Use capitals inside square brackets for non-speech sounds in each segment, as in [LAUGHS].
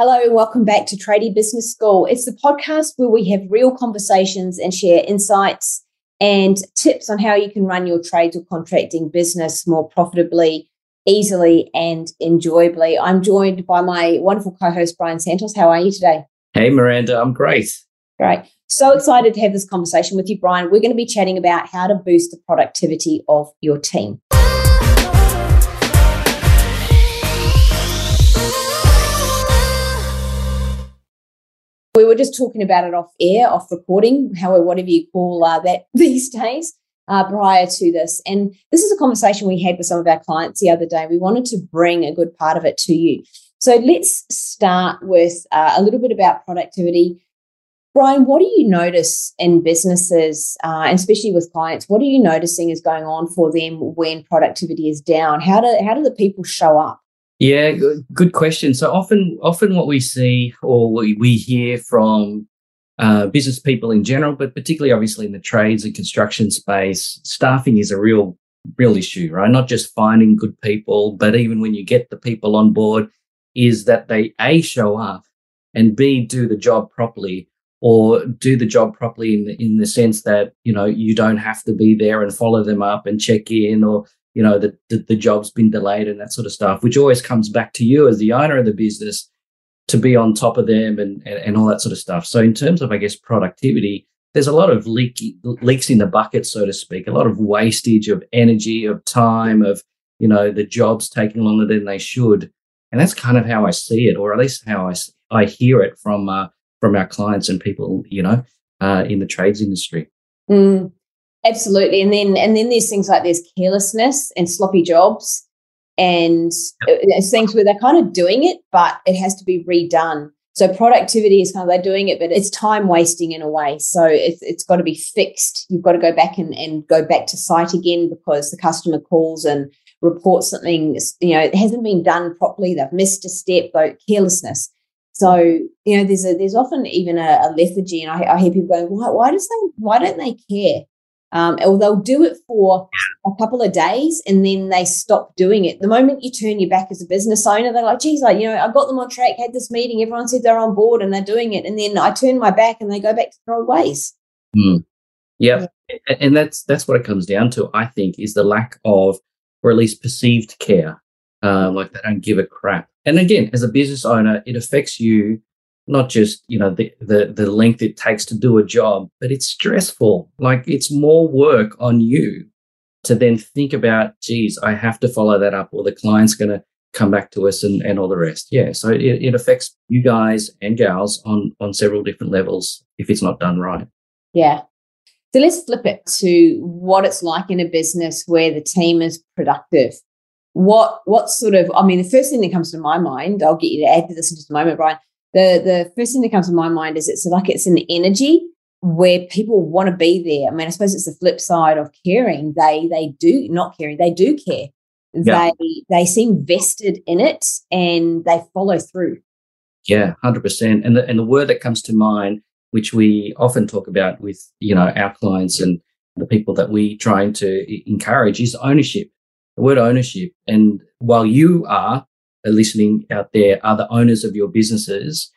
Hello, and welcome back to Tradie Business School. It's the podcast where we have real conversations and share insights and tips on how you can run your trades or contracting business more profitably, easily, and enjoyably. I'm joined by my wonderful co host, Brian Santos. How are you today? Hey, Miranda, I'm great. Great. So excited to have this conversation with you, Brian. We're going to be chatting about how to boost the productivity of your team. We were just talking about it off air, off recording, however, whatever you call uh, that [LAUGHS] these days. Uh, prior to this. And this is a conversation we had with some of our clients the other day. We wanted to bring a good part of it to you. So let's start with uh, a little bit about productivity. Brian, what do you notice in businesses, uh, and especially with clients? What are you noticing is going on for them when productivity is down? How do how do the people show up? Yeah, good, question. So often, often what we see or we, we hear from uh, business people in general, but particularly obviously in the trades and construction space, staffing is a real, real issue, right? Not just finding good people, but even when you get the people on board, is that they a show up and b do the job properly, or do the job properly in the, in the sense that you know you don't have to be there and follow them up and check in or you know, that the, the job's been delayed and that sort of stuff, which always comes back to you as the owner of the business to be on top of them and, and, and all that sort of stuff. So in terms of, I guess, productivity, there's a lot of leaky, leaks in the bucket, so to speak, a lot of wastage of energy, of time, of, you know, the jobs taking longer than they should. And that's kind of how I see it, or at least how I, I hear it from, uh, from our clients and people, you know, uh, in the trades industry. Mm. Absolutely. And then and then there's things like there's carelessness and sloppy jobs and it's uh, things where they're kind of doing it, but it has to be redone. So productivity is kind of they're doing it, but it's time wasting in a way. So it's it's got to be fixed. You've got to go back and, and go back to site again because the customer calls and reports something, you know, it hasn't been done properly. They've missed a step, though carelessness. So you know, there's a there's often even a, a lethargy, and I, I hear people going, why why does they why don't they care? Um, or they'll do it for a couple of days and then they stop doing it. The moment you turn your back as a business owner, they're like, geez, like, you know, I got them on track, had this meeting, everyone said they're on board and they're doing it. And then I turn my back and they go back to their old ways. Mm. Yep. Yeah. And that's that's what it comes down to, I think, is the lack of, or at least perceived care. Um, like they don't give a crap. And again, as a business owner, it affects you not just you know the, the the length it takes to do a job but it's stressful. Like it's more work on you to then think about geez i have to follow that up or the client's going to come back to us and, and all the rest. Yeah so it, it affects you guys and gals on on several different levels if it's not done right. Yeah. So let's flip it to what it's like in a business where the team is productive. What what sort of i mean the first thing that comes to my mind i'll get you to add to this in just a moment brian the the first thing that comes to my mind is it's like it's an energy where people want to be there. I mean, I suppose it's the flip side of caring. They they do not caring. They do care. Yeah. They they seem vested in it and they follow through. Yeah, hundred percent. And the and the word that comes to mind, which we often talk about with you know our clients and the people that we trying to encourage, is ownership. The word ownership. And while you are Uh, listening out there are the owners of your businesses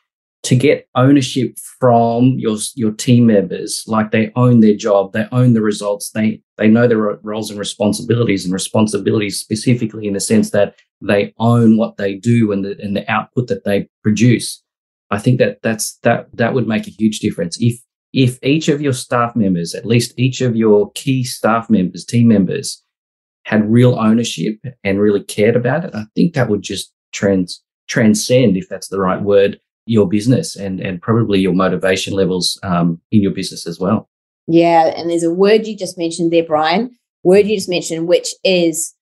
to get ownership from your your team members. Like they own their job they own the results they they know their roles and responsibilities and responsibilities specifically in the sense that they own what they do and the, and the output that they produce. I think that that's that that would make a huge difference. If if each of your staff members at least each of your key staff members team members had real ownership and really cared about it i think that would just trans transcend, if that's the right word, your business and and probably your motivation levels um, in your business as well. Yeah, and there's a word you just mentioned there, Brian. Word you just mentioned, which is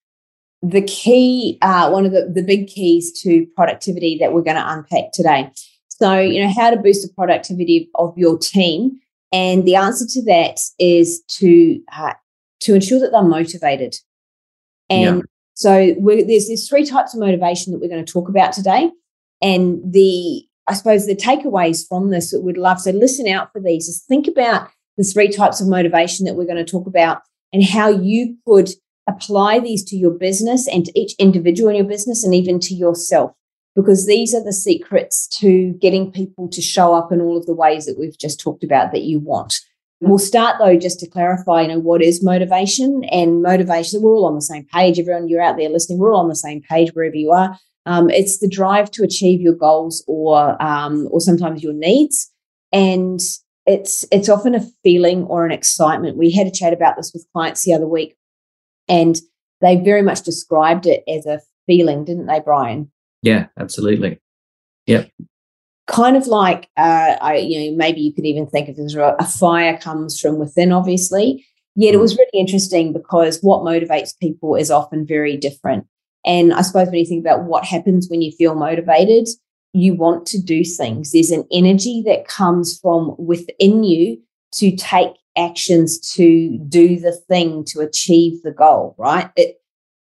the key, uh, one of the, the big keys to productivity that we're going to unpack today. So, you know, how to boost the productivity of your team, and the answer to that is to uh, to ensure that they're motivated. And yeah. So there's there's three types of motivation that we're going to talk about today, and the I suppose the takeaways from this that we'd love so listen out for these is think about the three types of motivation that we're going to talk about and how you could apply these to your business and to each individual in your business and even to yourself. because these are the secrets to getting people to show up in all of the ways that we've just talked about that you want. We'll start though, just to clarify, you know, what is motivation and motivation. We're all on the same page. Everyone, you're out there listening. We're all on the same page wherever you are. Um, it's the drive to achieve your goals or um, or sometimes your needs, and it's it's often a feeling or an excitement. We had a chat about this with clients the other week, and they very much described it as a feeling, didn't they, Brian? Yeah, absolutely. Yep kind of like uh, I, you know, maybe you could even think of it as a fire comes from within, obviously. Yet it mm. was really interesting because what motivates people is often very different. And I suppose when you think about what happens when you feel motivated, you want to do things. There's an energy that comes from within you to take actions to do the thing to achieve the goal, right? It,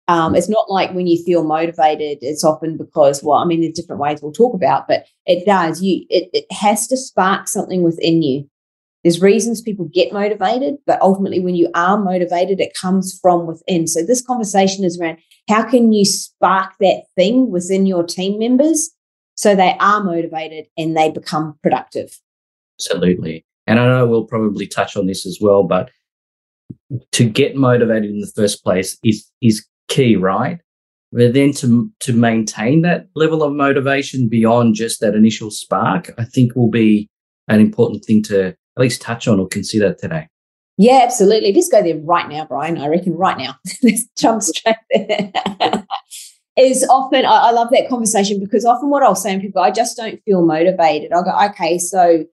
um, it's not like when you feel motivated, it's often because, well, I mean, there's different ways we'll talk about, but it does. You it, it has to spark something within you. There's reasons people get motivated, but ultimately when you are motivated, it comes from within. So this conversation is around how can you spark that thing within your team members so they are motivated and they become productive. Absolutely. And I know we'll probably touch on this as well, but to get motivated in the first place is is key, right? But then to to maintain that level of motivation beyond just that initial spark, I think will be an important thing to at least touch on or consider today. Yeah, absolutely. Just go there right now, Brian. I reckon right now. [LAUGHS] Let's jump straight there. [LAUGHS] is often I, I, love that conversation because often what I'll say to people, I just don't feel motivated. I'll go, okay, so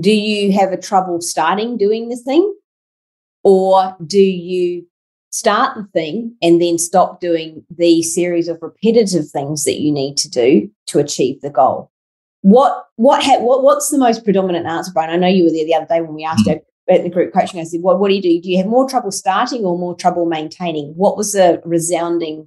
do you have a trouble starting doing the thing? Or do you start the thing and then stop doing the series of repetitive things that you need to do to achieve the goal. What what ha- what what's the most predominant answer, Brian? I know you were there the other day when we asked mm at the group coaching. I said, "What what do you do? Do you have more trouble starting or more trouble maintaining?" What was the resounding?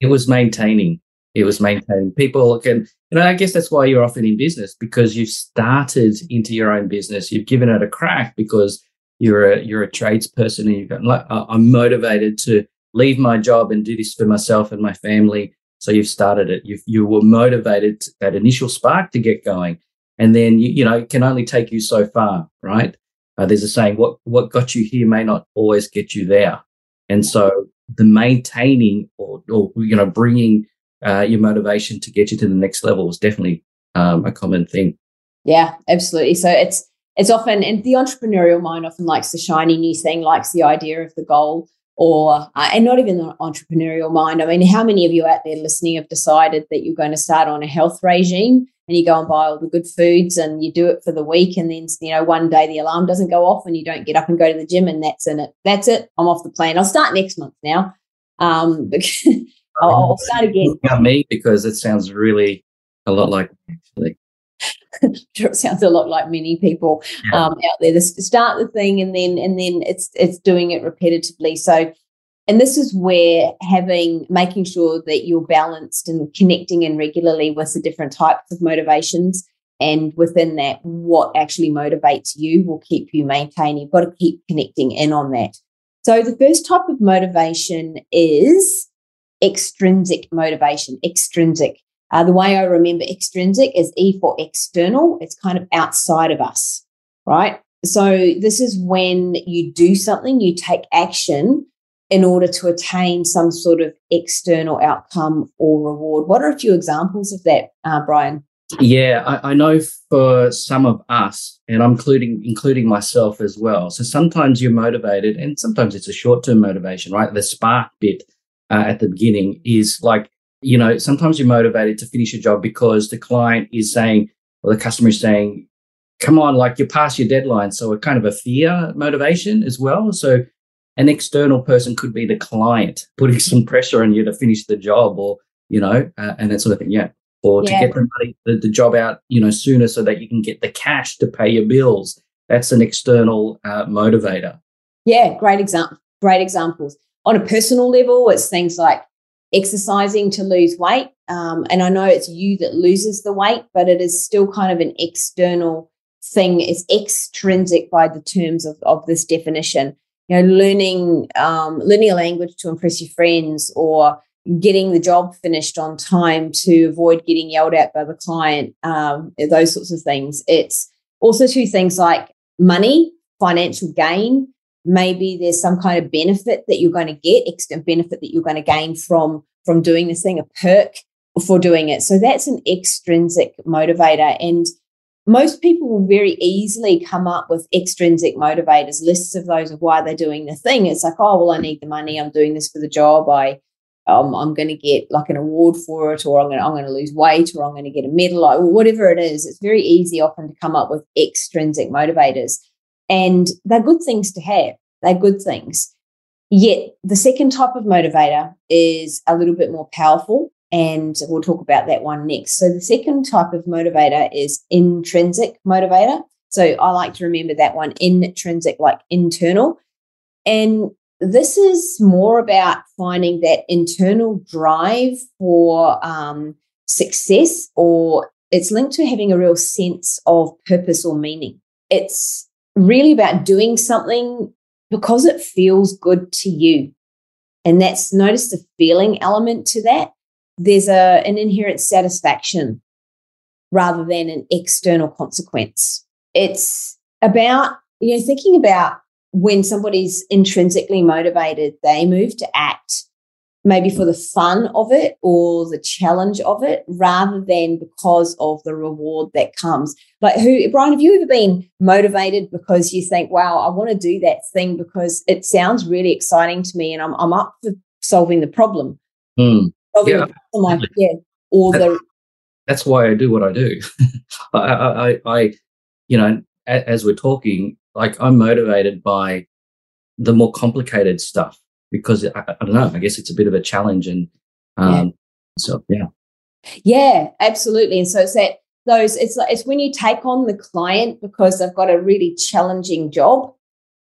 It was maintaining. It was maintaining. People can, know, I guess that's why you're often in business because you've started into your own business. You've given it a crack because you're a you're a tradesperson and you've got like I'm motivated to leave my job and do this for myself and my family. So you've started it. You you were motivated that initial spark to get going, and then you you know it can only take you so far, right? Uh, there's a saying: what what got you here may not always get you there, and so the maintaining or or you know bringing uh, your motivation to get you to the next level is definitely um, a common thing. Yeah, absolutely. So it's it's often, and the entrepreneurial mind often likes the shiny new thing, likes the idea of the goal, or, uh, and not even the entrepreneurial mind. I mean, how many of you out there listening have decided that you're going to start on a health regime and you go and buy all the good foods and you do it for the week and then you know one day the alarm doesn't go off and you don't get up and go to the gym and that's in it. That's it. I'm off the plan. I'll start next month now um [LAUGHS] I'll, I'll, start again. Me because it sounds really a lot like actually [LAUGHS] it sounds a lot like many people yeah. um, out there. This start the thing and then and then it's it's doing it repetitively. So, and this is where having making sure that you're balanced and connecting in regularly with the different types of motivations. And within that, what actually motivates you will keep you maintaining. You've got to keep connecting in on that. So, the first type of motivation is extrinsic motivation. Extrinsic. Uh, the way I remember extrinsic is E for external, it's kind of outside of us, right? So, this is when you do something, you take action in order to attain some sort of external outcome or reward. What are a few examples of that, uh, Brian? Yeah, I, I, know for some of us, and I'm including including myself as well. So sometimes you're motivated, and sometimes it's a short term motivation, right? The spark bit uh, at the beginning is like you know, sometimes you're motivated to finish a job because the client is saying, or the customer is saying, come on, like you're past your deadline. So a kind of a fear motivation as well. So an external person could be the client [LAUGHS] putting some pressure on you to finish the job or, you know, uh, and that sort of thing. Yeah. Or yeah. to get the, money, the, the, job out, you know, sooner so that you can get the cash to pay your bills. That's an external uh, motivator. Yeah. Great example. Great examples. On a personal level, it's things like exercising to lose weight. Um, and I know it's you that loses the weight, but it is still kind of an external thing. It's extrinsic by the terms of, of this definition. You know, learning um, learning a language to impress your friends, or getting the job finished on time to avoid getting yelled at by the client, um, those sorts of things. It's also two things like money, financial gain. Maybe there's some kind of benefit that you're going to get, extra benefit that you're going to gain from from doing this thing, a perk for doing it. So that's an extrinsic motivator. And most people will very easily come up with extrinsic motivators, lists of those of why they're doing the thing. It's like, oh, well, I need the money. I'm doing this for the job. I um, I'm going to get like an award for it, or I'm going I'm going to lose weight, or I'm going to get a medal, or whatever it is. It's very easy often to come up with extrinsic motivators, and they're good things to have. They're good things. Yet the second type of motivator is a little bit more powerful, and we'll talk about that one next. So the second type of motivator is intrinsic motivator. So I like to remember that one intrinsic, like internal. And this is more about finding that internal drive for um, success, or it's linked to having a real sense of purpose or meaning. It's really about doing something because it feels good to you. And that's notice the feeling element to that. There's a, an inherent satisfaction rather than an external consequence. It's about, you know, thinking about when somebody's intrinsically motivated, they move to act maybe for the fun of it or the challenge of it rather than because of the reward that comes. Like who Brian, have you ever been motivated because you think, wow, I want to do that thing because it sounds really exciting to me and I'm I'm up for solving the problem. Mm. Solving yeah. The problem, yeah. Or that, the that's why I do what I do. [LAUGHS] I, I, I, you know, as we're talking, like I'm motivated by the more complicated stuff because I, I, don't know. I guess it's a bit of a challenge, and um, yeah. so yeah, yeah, absolutely. And so it's that those. It's like it's when you take on the client because they've got a really challenging job,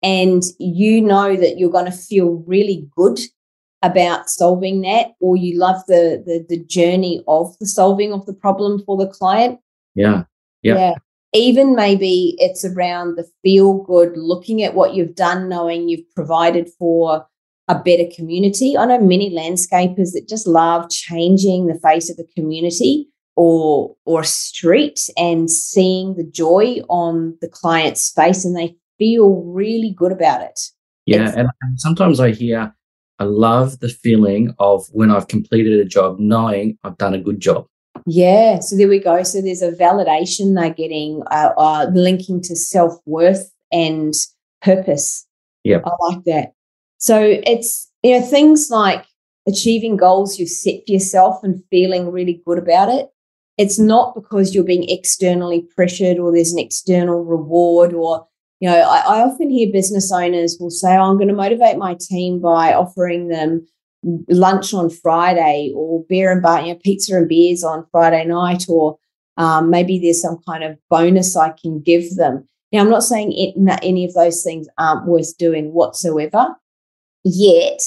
and you know that you're going to feel really good about solving that, or you love the the the journey of the solving of the problem for the client. Yeah, yeah. yeah even maybe it's around the feel good, looking at what you've done, knowing you've provided for a better community. I know many landscapers that just love changing the face of a community or or a street and seeing the joy on the client's face and they feel really good about it. Yeah, and, and sometimes I hear I love the feeling of when I've completed a job knowing I've done a good job. Yeah, so there we go. So there's a validation they're getting, uh, uh, linking to self worth and purpose. Yeah, I like that. So it's you know things like achieving goals you've set for yourself and feeling really good about it. It's not because you're being externally pressured or there's an external reward or you know I, I often hear business owners will say, oh, "I'm going to motivate my team by offering them." lunch on Friday or beer and bar, you know, pizza and beers on Friday night, or um, maybe there's some kind of bonus I can give them. Now, I'm not saying it, any of those things aren't worth doing whatsoever, yet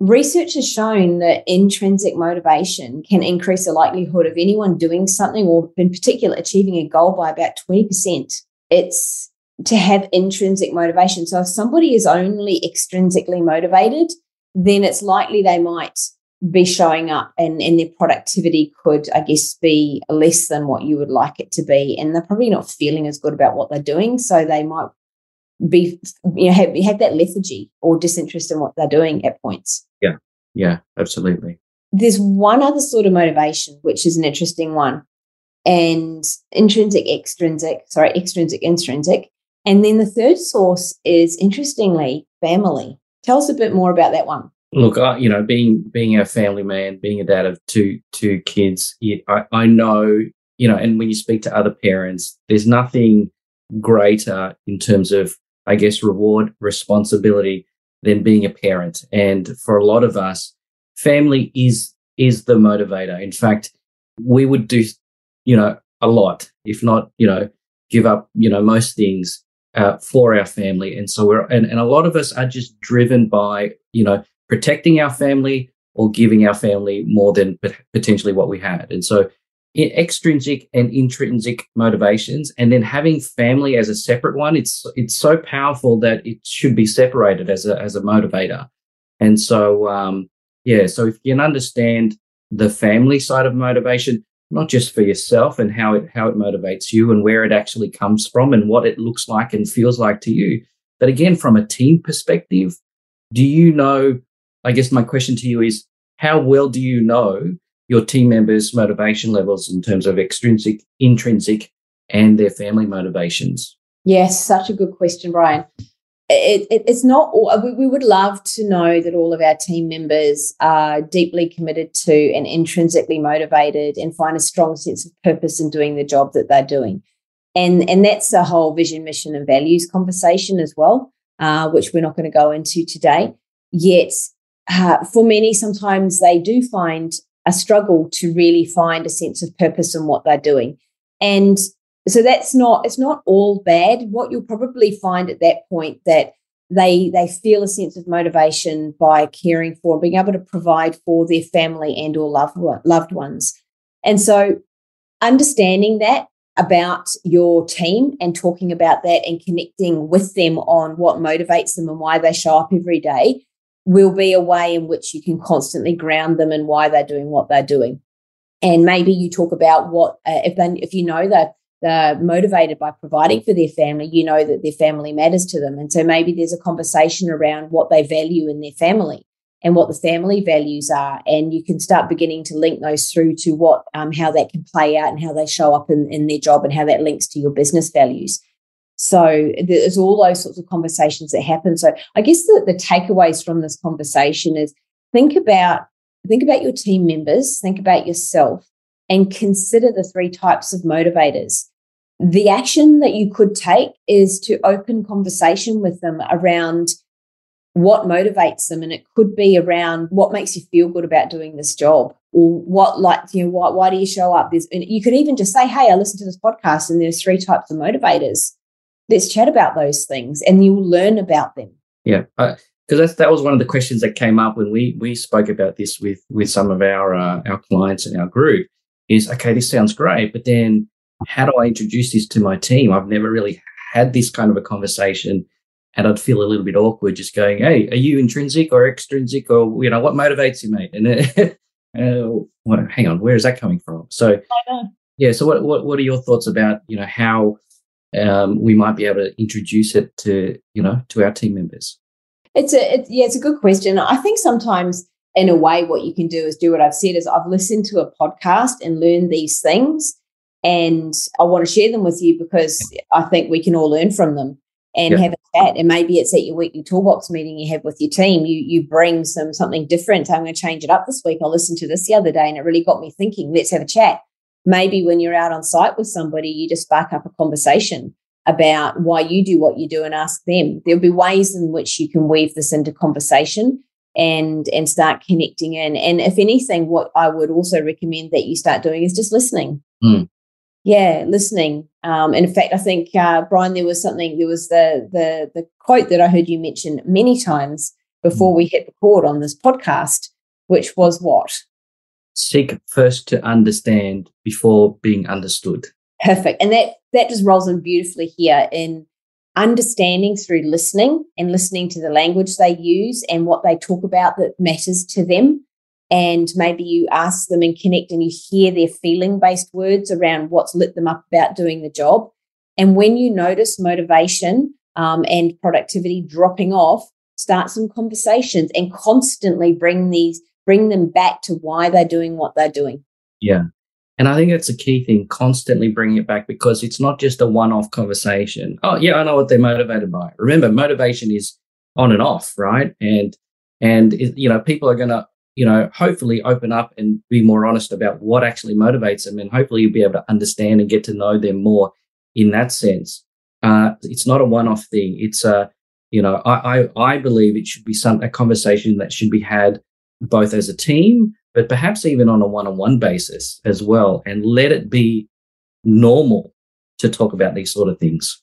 research has shown that intrinsic motivation can increase the likelihood of anyone doing something or in particular achieving a goal by about 20%. It's to have intrinsic motivation. So if somebody is only extrinsically motivated, then it's likely they might be showing up and, and their productivity could, I guess, be less than what you would like it to be. And they're probably not feeling as good about what they're doing. So they might be, you know, have, have that lethargy or disinterest in what they're doing at points. Yeah. Yeah, absolutely. There's one other sort of motivation, which is an interesting one. And intrinsic, extrinsic, sorry, extrinsic, intrinsic. And then the third source is interestingly family. Tell us a bit more about that one. Look, I, you know, being being a family man, being a dad of two two kids, I, I know, you know, and when you speak to other parents, there's nothing greater in terms of, I guess, reward responsibility than being a parent. And for a lot of us, family is is the motivator. In fact, we would do, you know, a lot, if not, you know, give up, you know, most things uh, for our family. And so we're, and, and a lot of us are just driven by, you know, protecting our family or giving our family more than potentially what we had. And so extrinsic and intrinsic motivations and then having family as a separate one it's it's so powerful that it should be separated as a as a motivator and so um Yeah. So if you can understand the family side of motivation, not just for yourself and how it how it motivates you and where it actually comes from and what it looks like and feels like to you. But again, from a team perspective, do you know? I guess my question to you is how well do you know your team members' motivation levels in terms of extrinsic, intrinsic, and their family motivations? Yes, such a good question, Brian. It, it, it's not we, would love to know that all of our team members are deeply committed to and intrinsically motivated and find a strong sense of purpose in doing the job that they're doing. And and that's the whole vision mission and values conversation as well uh, which we're not going to go into today. Yet uh, for many sometimes they do find a struggle to really find a sense of purpose in what they're doing. And so that's not it's not all bad. What you'll probably find at that point that they they feel a sense of motivation by caring for being able to provide for their family and or loved loved ones. And so understanding that about your team and talking about that and connecting with them on what motivates them and why they show up every day will be a way in which you can constantly ground them and why they're doing what they're doing and maybe you talk about what uh, if then if you know that they're motivated by providing for their family, you know that their family matters to them. And so maybe there's a conversation around what they value in their family and what the family values are. And you can start beginning to link those through to what, um, how that can play out and how they show up in, in their job and how that links to your business values. So there's all those sorts of conversations that happen. So I guess the, the takeaways from this conversation is think about think about your team members, think about yourself, and consider the three types of motivators. The action that you could take is to open conversation with them around what motivates them and it could be around what makes you feel good about doing this job or what like you know why, why do you show up? There's and you could even just say hey i listened to this podcast and there's three types of motivators let's chat about those things and you'll learn about them yeah because uh, that was one of the questions that came up when we we spoke about this with with some of our uh, our clients and our group is okay this sounds great but then how do I introduce this to my team? I've never really had this kind of a conversation. And I'd feel a little bit awkward just going, Hey, are you intrinsic or extrinsic or, you know, what motivates you, mate? And [LAUGHS] uh, what, hang on, where is that coming from? So, yeah. So what, what, what are your thoughts about, you know, how um, we might be able to introduce it to, you know, to our team members? It's a, it's, yeah, it's a good question. I think sometimes in a way, what you can do is do what I've said is I've listened to a podcast and learned these things and I want to share them with you because I think we can all learn from them and have a chat. And maybe it's at your weekly toolbox meeting you have with your team. You you bring some something different. I'm going to change it up this week. I listened to this the other day and it really got me thinking. Let's have a chat. Maybe when you're out on site with somebody, you just spark up a conversation about why you do what you do and ask them. There'll be ways in which you can weave this into conversation and and start connecting in. And if anything, what I would also recommend that you start doing is just listening. Mm yeah, listening. Um, and in fact, I think uh, Brian, there was something. There was the the the quote that I heard you mention many times before mm. we hit record on this podcast, which was what? Seek first to understand before being understood. Perfect, and that that just rolls in beautifully here in understanding through listening and listening to the language they use and what they talk about that matters to them and maybe you ask them and connect and you hear their feeling based words around what's lit them up about doing the job. And when you notice motivation um, and productivity dropping off, start some conversations and constantly bring these, bring them back to why they're doing what they're doing. Yeah. And I think that's a key thing, constantly bringing it back because it's not just a one off conversation. Oh, yeah, I know what they're motivated by. Remember, motivation is on and off, right? And, and, you know, people are going to you know, hopefully open up and be more honest about what actually motivates them. And hopefully you'll be able to understand and get to know them more in that sense. Uh, it's not a one-off thing. It's a, you know, I, I, I believe it should be some, a conversation that should be had both as a team, but perhaps even on a one-on-one basis as well. And let it be normal to talk about these sort of things.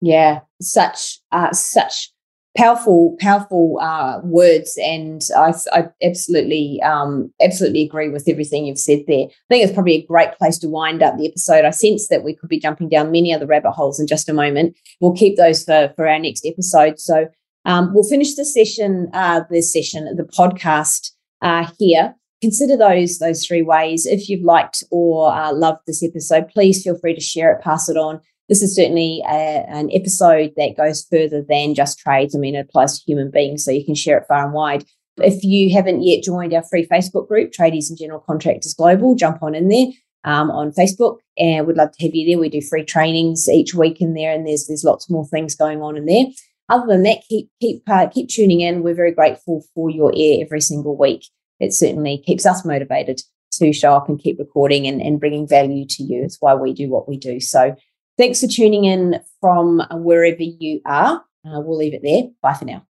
Yeah, such, uh, such powerful, powerful uh, words, and I, I absolutely, um, absolutely agree with everything you've said there. I think it's probably a great place to wind up the episode. I sense that we could be jumping down many other rabbit holes in just a moment. We'll keep those for for our next episode. So um, we'll finish the session, uh, this session, the podcast. uh, here, consider those those three ways. If you've liked or uh, loved this episode, please feel free to share it, pass it on. This is certainly a, an episode that goes further than just trades. I mean, it applies to human beings, so you can share it far and wide. If you haven't yet joined our free Facebook group, Tradies and General Contractors Global, jump on in there um, on Facebook, and we'd love to have you there. We do free trainings each week in there, and there's there's lots more things going on in there. Other than that, keep keep uh, keep tuning in. We're very grateful for your ear every single week it certainly keeps us motivated to show up and keep recording and, and bringing value to you. It's why we do what we do. So thanks for tuning in from wherever you are. Uh, we'll leave it there. Bye for now.